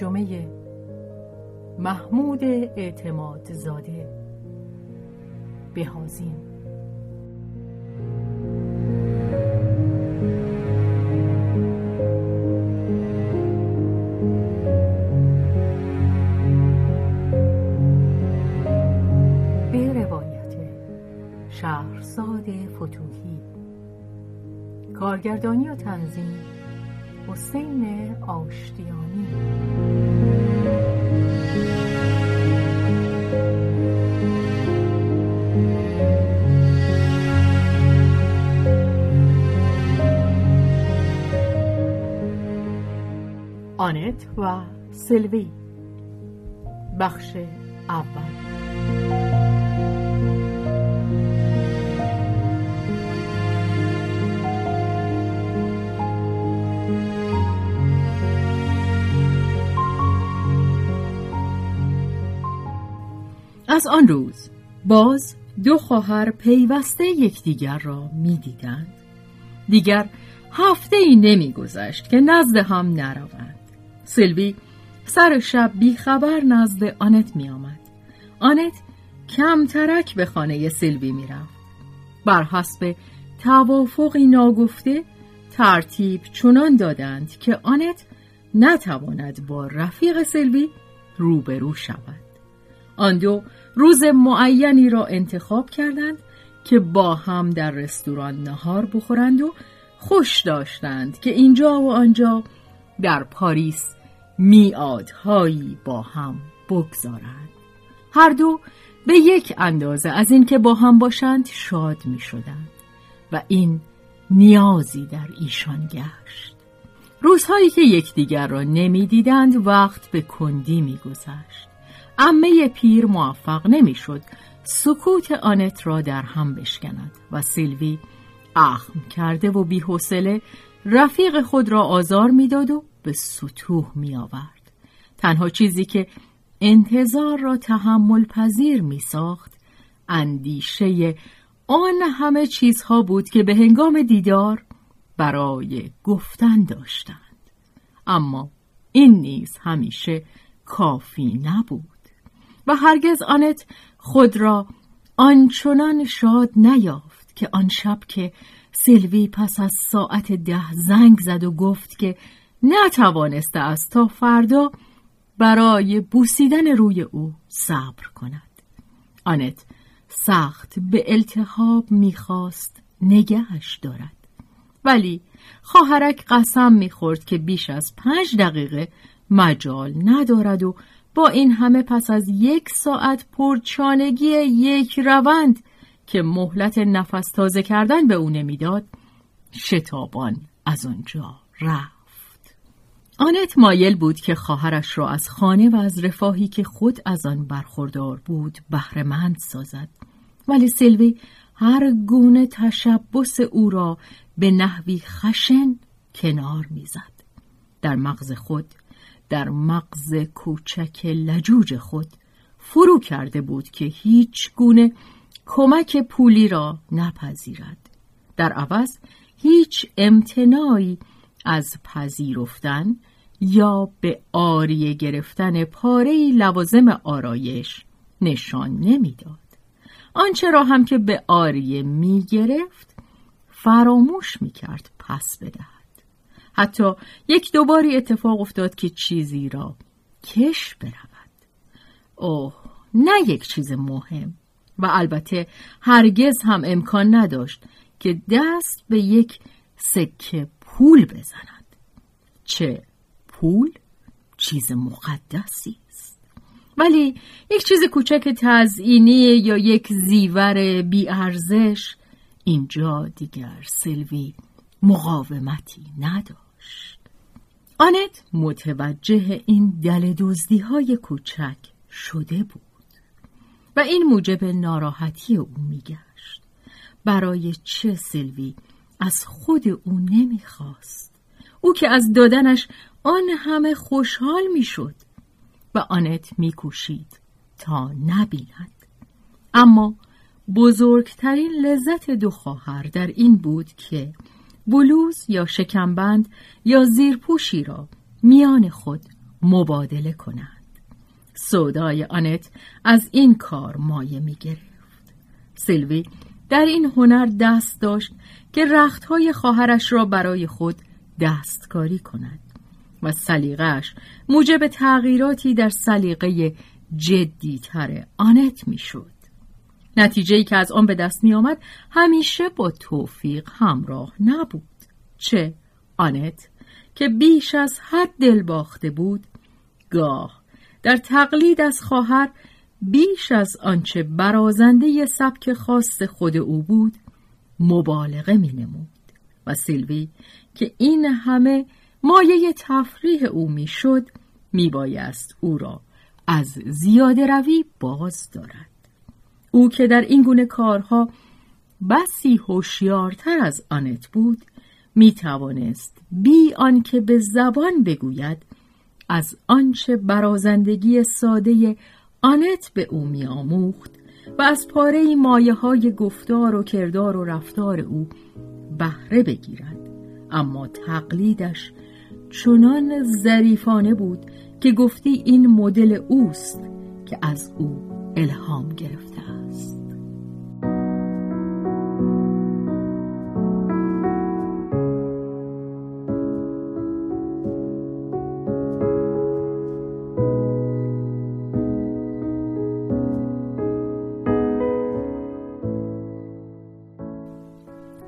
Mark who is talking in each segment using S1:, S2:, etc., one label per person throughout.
S1: ترجمه محمود اعتماد زاده. بهازین. به روایت شهرزاد فتوحی. کارگردانی و تنظیم حسین آشتیانی. آنت و سلوی بخش اول از آن روز باز دو خواهر پیوسته یکدیگر را می‌دیدند. دیگر هفته ای نمیگذشت که نزد هم نروند. سلوی سر شب بیخبر نزد آنت می آمد. آنت کمترک به خانه سلوی می رفت. بر حسب توافقی ناگفته ترتیب چنان دادند که آنت نتواند با رفیق سلوی روبرو شود. آن دو روز معینی را انتخاب کردند که با هم در رستوران نهار بخورند و خوش داشتند که اینجا و آنجا در پاریس میادهایی با هم بگذارند هر دو به یک اندازه از اینکه با هم باشند شاد می شدند و این نیازی در ایشان گشت. روزهایی که یکدیگر را نمی‌دیدند وقت به کندی میگذشت. عمه پیر موفق نمی‌شد سکوت آنت را در هم بشکند و سیلوی اخم کرده و بیحوصله رفیق خود را آزار می‌داد و به سطوح می آورد. تنها چیزی که انتظار را تحمل پذیر می ساخت اندیشه آن همه چیزها بود که به هنگام دیدار برای گفتن داشتند اما این نیز همیشه کافی نبود و هرگز آنت خود را آنچنان شاد نیافت که آن شب که سلوی پس از ساعت ده زنگ زد و گفت که نتوانسته است تا فردا برای بوسیدن روی او صبر کند. آنت سخت به التهاب می‌خواست نگهش دارد. ولی خواهرک قسم می‌خورد که بیش از پنج دقیقه مجال ندارد و با این همه پس از یک ساعت پرچانگی یک روند که مهلت نفس تازه کردن به او نمی‌داد شتابان از آنجا رفت. آنت مایل بود که خواهرش را از خانه و از رفاهی که خود از آن برخوردار بود بهرهمند سازد. ولی سیلوی هر گونه تشبس او را به نحوی خشن کنار می‌زد. در مغز خود در مغز کوچک لجوج خود فرو کرده بود که هیچ گونه کمک پولی را نپذیرد. در عوض هیچ امتناعی از پذیرفتن یا به آریه گرفتن پاره لوازم آرایش نشان نمی‌داد. آنچه را هم که به آریه می گرفت فراموش می کرد پس بدهد. حتی یک دوباری اتفاق افتاد که چیزی را کش برود. اوه نه یک چیز مهم و البته هرگز هم امکان نداشت که دست به یک سکه پول بزند چه پول چیز مقدسی است. ولی یک چیز کوچک تزئینی یا یک زیور بیارزش اینجا دیگر سلوی مقاومتی نداشت. آنت متوجه این دل دزدی های کوچک شده بود و این موجب ناراحتی او میگشت. برای چه سلوی؟ از خود او نمی‌خواست. او که از دادنش آن همه خوشحال می‌شد و آنت میکوشید تا نبیند. اما بزرگترین لذت دو خواهر در این بود که بلوز یا شکمبند یا زیرپوشی را میان خود مبادله کنند. سودای آنت از این کار مایه می گرفت. سیلوی در این هنر دست داشت که رختهای خواهرش را برای خود دستکاری کند. و سلیقش موجب تغییراتی در سلیقه جدیتر آنت می‌شد. نتیجه ای که از آن به دست می آمد همیشه با توفیق همراه نبود. چه آنت که بیش از حد دل باخته بود گاه در تقلید از خواهر بیش از آنچه برازنده سبک خاص خود او بود مبالغه می نمود و سیلوی که این همه مایه تفریح او می‌شد میبایست او را از زیاده روی باز دارد. او که در این گونه کارها بسی هوشیارتر از آنت بود می توانست بی آنکه به زبان بگوید از آنچه برازندگی ساده آنت به او میآموخت و از پاره مایه های گفتار و کردار و رفتار او بهره بگیرد. اما تقلیدش چنان ظریفانه بود که گفتی این مدل اوست که از او الهام گرفته است.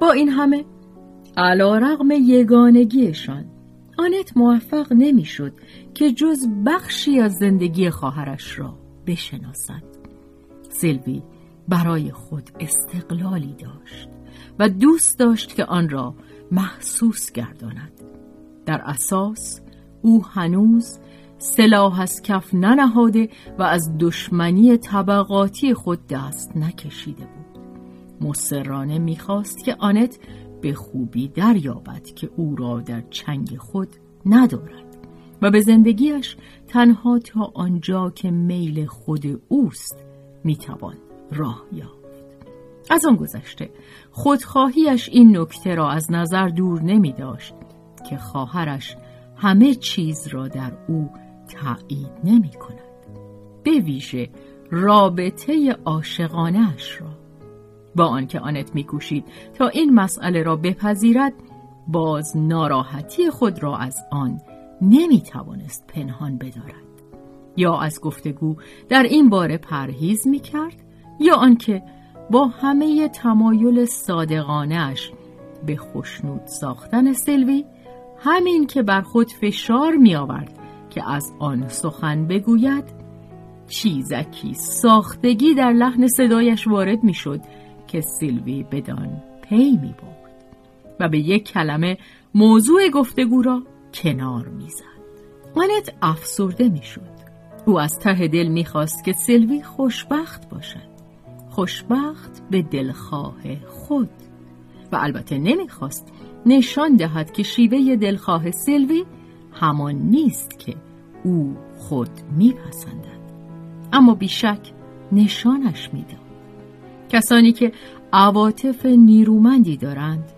S1: با این همه علا رغم یگانگیشان آنت موفق نمی‌شد که جز بخشی از زندگی خواهرش را بشناسد. سلوی برای خود استقلالی داشت و دوست داشت که آن را محسوس گرداند. در اساس او هنوز سلاح از کف ننهاده و از دشمنی طبقاتی خود دست نکشیده بود. مصرانه می‌خواست که آنت به خوبی دریابد که او را در چنگ خود ندارد و به زندگیش تنها تا آنجا که میل خود اوست می‌توان راه یافت. از آن گذشته خودخواهیش این نکته را از نظر دور نمی داشت که خواهرش همه چیز را در او تایید نمی کند به ویژه رابطه عاشقانهاش را با آنکه آنت میکوشید تا این مسئله را بپذیرد باز ناراحتی خود را از آن نمی‌توانست پنهان بدارد. یا از گفتگو در این باره پرهیز می‌کرد یا آنکه با همه تمایل صادقانش به خشنود ساختن سلوی همین که بر خود فشار می آورد که از آن سخن بگوید چیزکی ساختگی در لحن صدایش وارد می شد که سیلوی بدان پی می برد و به یک کلمه موضوع گفتگو را کنار می‌زد. مانت افسرده می‌شد. او از ته دل می‌خواست که سیلوی خوشبخت باشد. خوشبخت به دلخواه خود و البته نمی‌خواست نشان دهد که شیوه دلخواه سیلوی همان نیست که او خود میپسندد اما بیشک نشانش می‌داد کسانی که عواطف نیرومندی دارند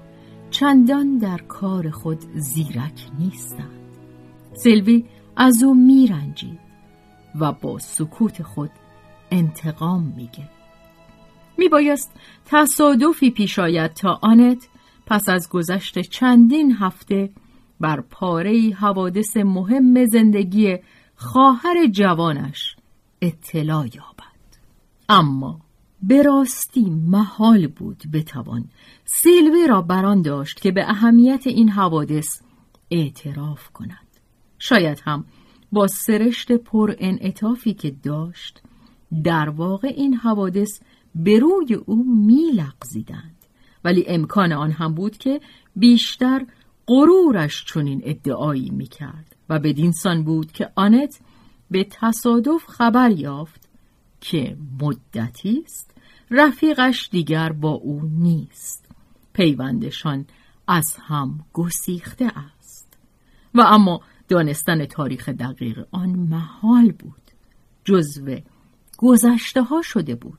S1: چندان در کار خود زیرک نیستند. سلوی از او میرنجید و با سکوت خود انتقام میگه. میبایست تصادفی پیش آید تا آنت پس از گذشت چندین هفته بر پاره حوادث مهم زندگی خواهر جوانش اطلاع یابد. اما به راستی محال بود بتوان. سیلوی را بران داشت که به اهمیت این حوادث اعتراف کند. شاید هم با سرشت پر انعطافی که داشت در واقع این حوادث به روی او میلغزیدند. ولی امکان آن هم بود که بیشتر غرورش چنین ادعایی می‌کرد و بدین سان بود که آنت به تصادف خبر یافت که مدتی است رفیقش دیگر با او نیست. پیوندشان از هم گسیخته است. و اما دانستن تاریخ دقیق آن محال بود. جزو گذشته ها شده بود.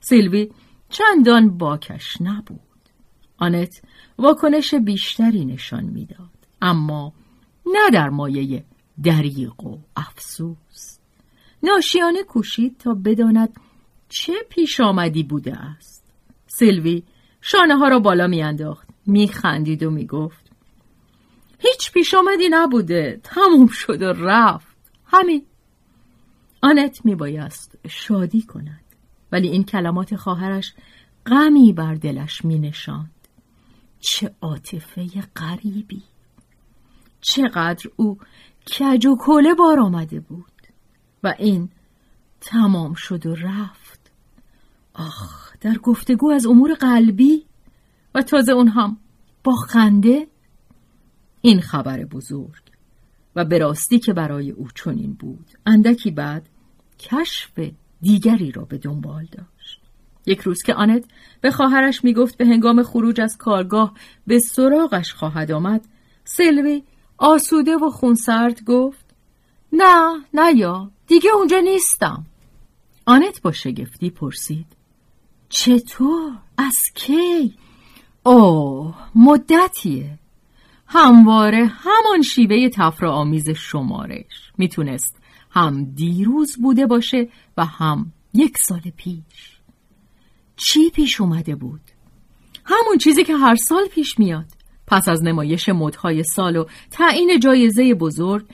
S1: سیلوی چندان باکش نبود. آنت واکنش بیشتری نشان می‌داد. اما نه در مایه دریق و افسوس. ناشیانه کوشید تا بداند چه پیش آمدی بوده است؟ سیلوی شانه ها را بالا میانداخت. میخندید و می‌گفت هیچ پیش آمدی نبوده. تموم شد و رفت. همین. آنت میبایست شادی کند. ولی این کلمات خواهرش غمی بر دلش می نشاند. چه عاطفه غریبی. چقدر او کج و کله بار آمده بود. و این تمام شد و رفت. آخ در گفتگو از امور قلبی و تازه اون هم با خنده؟ این خبر بزرگ و به راستی که برای او چنین بود اندکی بعد کشف دیگری را به دنبال داشت. یک روز که آنت به خواهرش می‌گفت به هنگام خروج از کارگاه به سراغش خواهد آمد سلوی آسوده و خونسرد گفت نه نه یا دیگه اونجا نیستم. آنت با شگفتی پرسید چطور؟ از کی؟ اوه مدتیه همواره همان شیوه آمیز شمارش می‌تونست هم دیروز بوده باشه و هم یک سال پیش چی پیش اومده بود؟ همون چیزی که هر سال پیش میاد پس از نمایش مدهای سال و تعیین جایزه بزرگ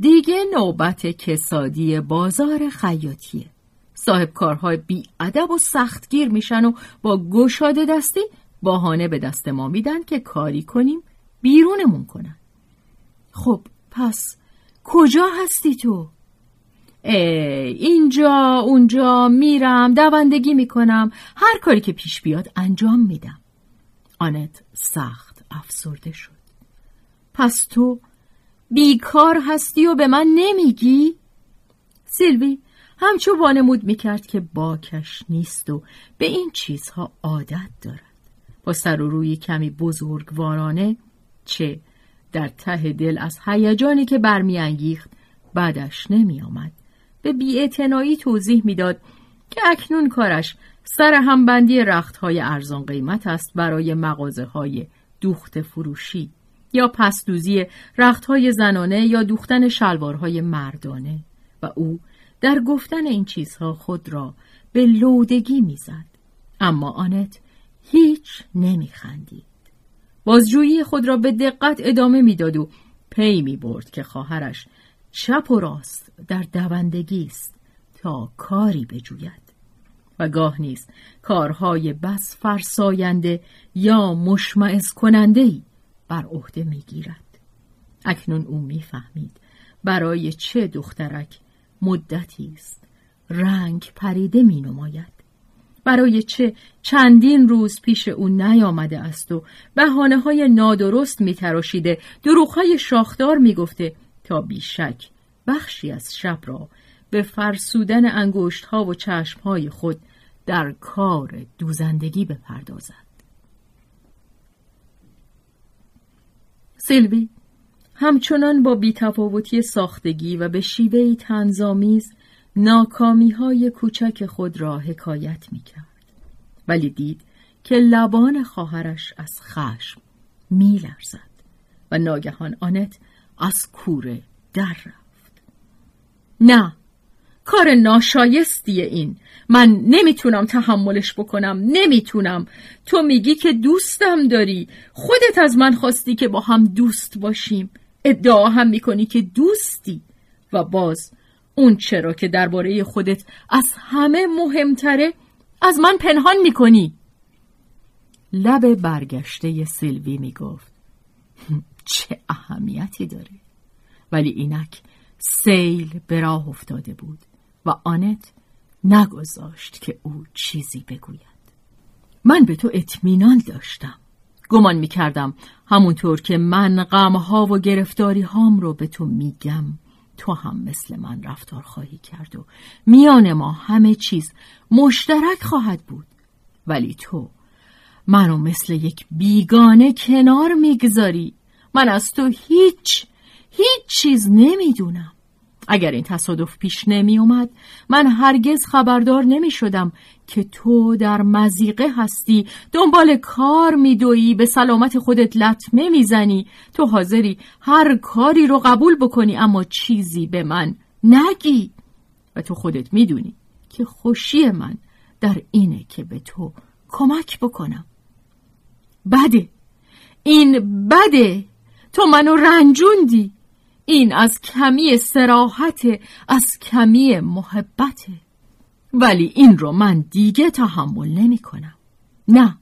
S1: دیگه نوبت کسادی بازار خیاطیه صاحب کارهای بی ادب و سختگیر میشن و با گشاده دستی باهانه به دست ما میدن که کاری کنیم بیرونمون کنن خب پس کجا هستی تو؟ اینجا اونجا میرم دوندگی می‌کنم هر کاری که پیش بیاد انجام میدم آنت سخت افسرده شد پس تو بیکار هستی و به من نمیگی؟ سیلوی همچو وانمود می‌کرد که باکش نیست و به این چیزها عادت دارد. با سر و روی کمی بزرگوارانه چه در ته دل از هیجانی که برمیانگیخت بعدش نمیآمد. به بیاعتنایی توضیح می‌داد که اکنون کارش سر همبندی رختهای ارزان قیمت است برای مغازه های دوخت فروشی یا پسدوزی رختهای زنانه یا دوختن شلوارهای مردانه و او در گفتن این چیزها خود را به لودگی می‌زد. اما آنت هیچ نمیخندید. بازجویی خود را به دقت ادامه می‌داد و پی می برد که خواهرش چپ و راست در دوندگی است تا کاری بجوید. و گاه نیست کارهای بس فرساینده یا مشمعز کننده ای بر عهده می‌گیرد. اکنون او می‌فهمید برای چه دخترک مدتی است. رنگ پریده می نماید برای چه چندین روز پیش او نیامده است و بهانه های نادرست میتراشیده دروغ های شاخدار می‌گفته تا بیشک بخشی از شب را به فرسودن انگشت ها و چشم های خود در کار دوزندگی بپردازد. سیلوی همچنان با بیتفاوتی ساختگی و به شیوهی تنظامیز ناکامی های کوچک خود را حکایت می کرد. ولی دید که لبان خواهرش از خشم می لرزد و ناگهان آنت از کوره در رفت. نه کار ناشایستیه این من نمی‌تونم تحملش بکنم نمی‌تونم تو میگی که دوستم داری خودت از من خواستی که با هم دوست باشیم ادعا هم می‌کنی که دوستی. و باز اون چرا که درباره خودت از همه مهمتره از من پنهان می‌کنی. لب برگشته سیلوی می‌گفت چه اهمیتی داره. ولی اینک سیل به راه افتاده بود و آنت نگذاشت که او چیزی بگوید. من به تو اطمینان داشتم. گمان می کردم همونطور که من غمها و گرفتاری هام رو به تو میگم تو هم مثل من رفتار خواهی کرد و میان ما همه چیز مشترک خواهد بود. ولی تو منو مثل یک بیگانه کنار می‌گذاری. من از تو هیچ هیچ چیز نمی‌دونم. اگر این تصادف پیش نمی اومد من هرگز خبردار نمی شدم که تو در مزیقه هستی دنبال کار میدویی به سلامت خودت لطمه می‌زنی تو حاضری هر کاری رو قبول بکنی اما چیزی به من نگی. و تو خودت می‌دونی که خوشی من در اینه که به تو کمک بکنم. بده. این بده. تو منو رنجوندی. این از کمی سراحت از کمی محبته ولی این رو من دیگه تحمل نمی کنم. نه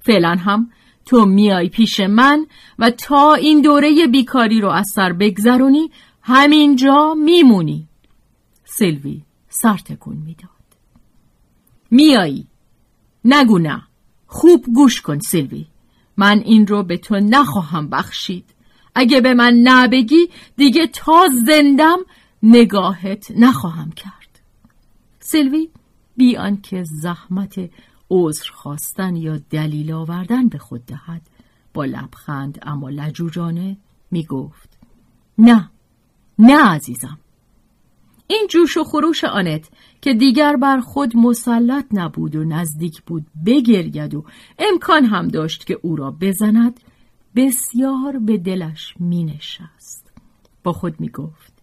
S1: فعلا هم تو میای پیش من و تا این دوره بیکاری رو از سر بگذرونی همینجا میمونی. سلوی سر تکون می‌داد. میایی. نگو نه خوب گوش کن سلوی من این رو به تو نخواهم بخشید. اگه به من نبگی دیگه تا زندم نگاهت نخواهم کرد. سلوی بی آنکه زحمت عذر خواستن یا دلیل آوردن به خود دهد با لبخند اما لجوجانه می گفت نه نه عزیزم. این جوش و خروش آنت که دیگر بر خود مسلط نبود و نزدیک بود بگرید و امکان هم داشت که او را بزند بسیار به دلش می نشست با خود می گفت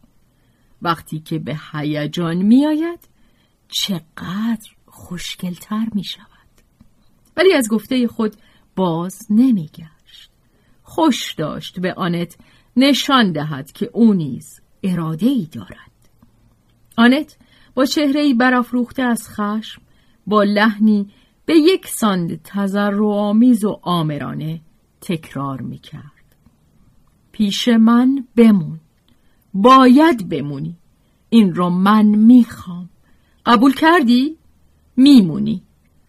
S1: وقتی که به هیجان می آید چقدر خوشگلتر می شود ولی از گفته خود باز نمی گشت خوش داشت به آنت نشان دهد که او نیز اراده ای دارد. آنت با چهره ای برافروخته از خشم با لحنی به یک ساند تضرعآمیز و آمرانه تکرار می کرد. پیش من بمون. باید بمونی. این رو من می‌خوام. قبول کردی؟ میمونی.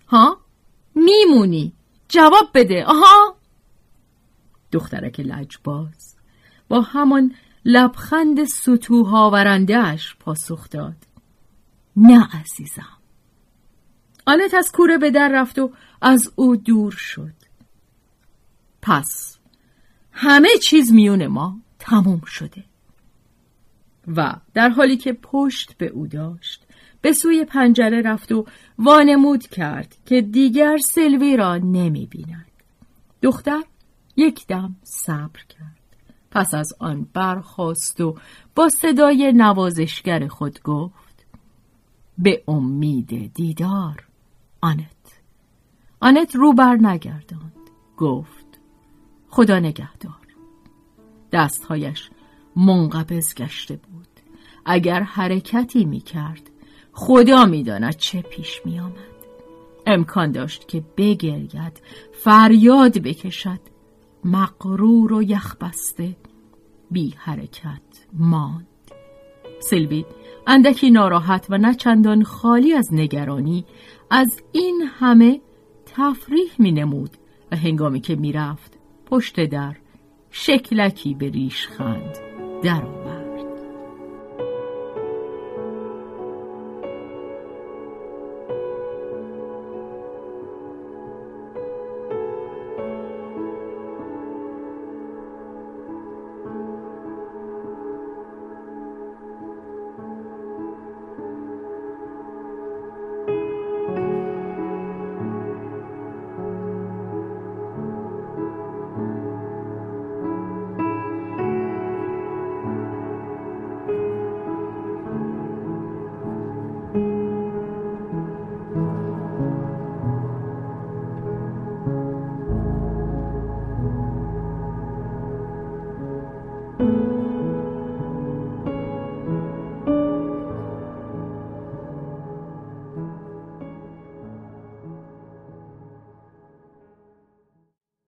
S1: ها؟ میمونی. جواب بده. آها؟ دخترک لجباز با همان لبخند سطوها ورندهش پاسخ داد. نه عزیزم. آنت از کوره به در رفت و از او دور شد. پس همه چیز میون ما تموم شده و در حالی که پشت به او داشت به سوی پنجره رفت و وانمود کرد که دیگر سلوی را نمی بیند. دختر یک دم صبر کرد. پس از آن برخاست و با صدای نوازشگر خود گفت به امید دیدار آنت آنت رو بر نگرداند گفت خدا نگهدار. دستهایش منقبض گشته بود. اگر حرکتی می کرد خدا می‌داند چه پیش می آمد. امکان داشت که بگرید فریاد بکشد. مقرور و یخبسته بی حرکت ماند. سلوی اندکی ناراحت و نه چندان خالی از نگرانی از این همه تفریح می نمود و هنگامی که می رفت پشت در شکلکی به ریشخند در آمد.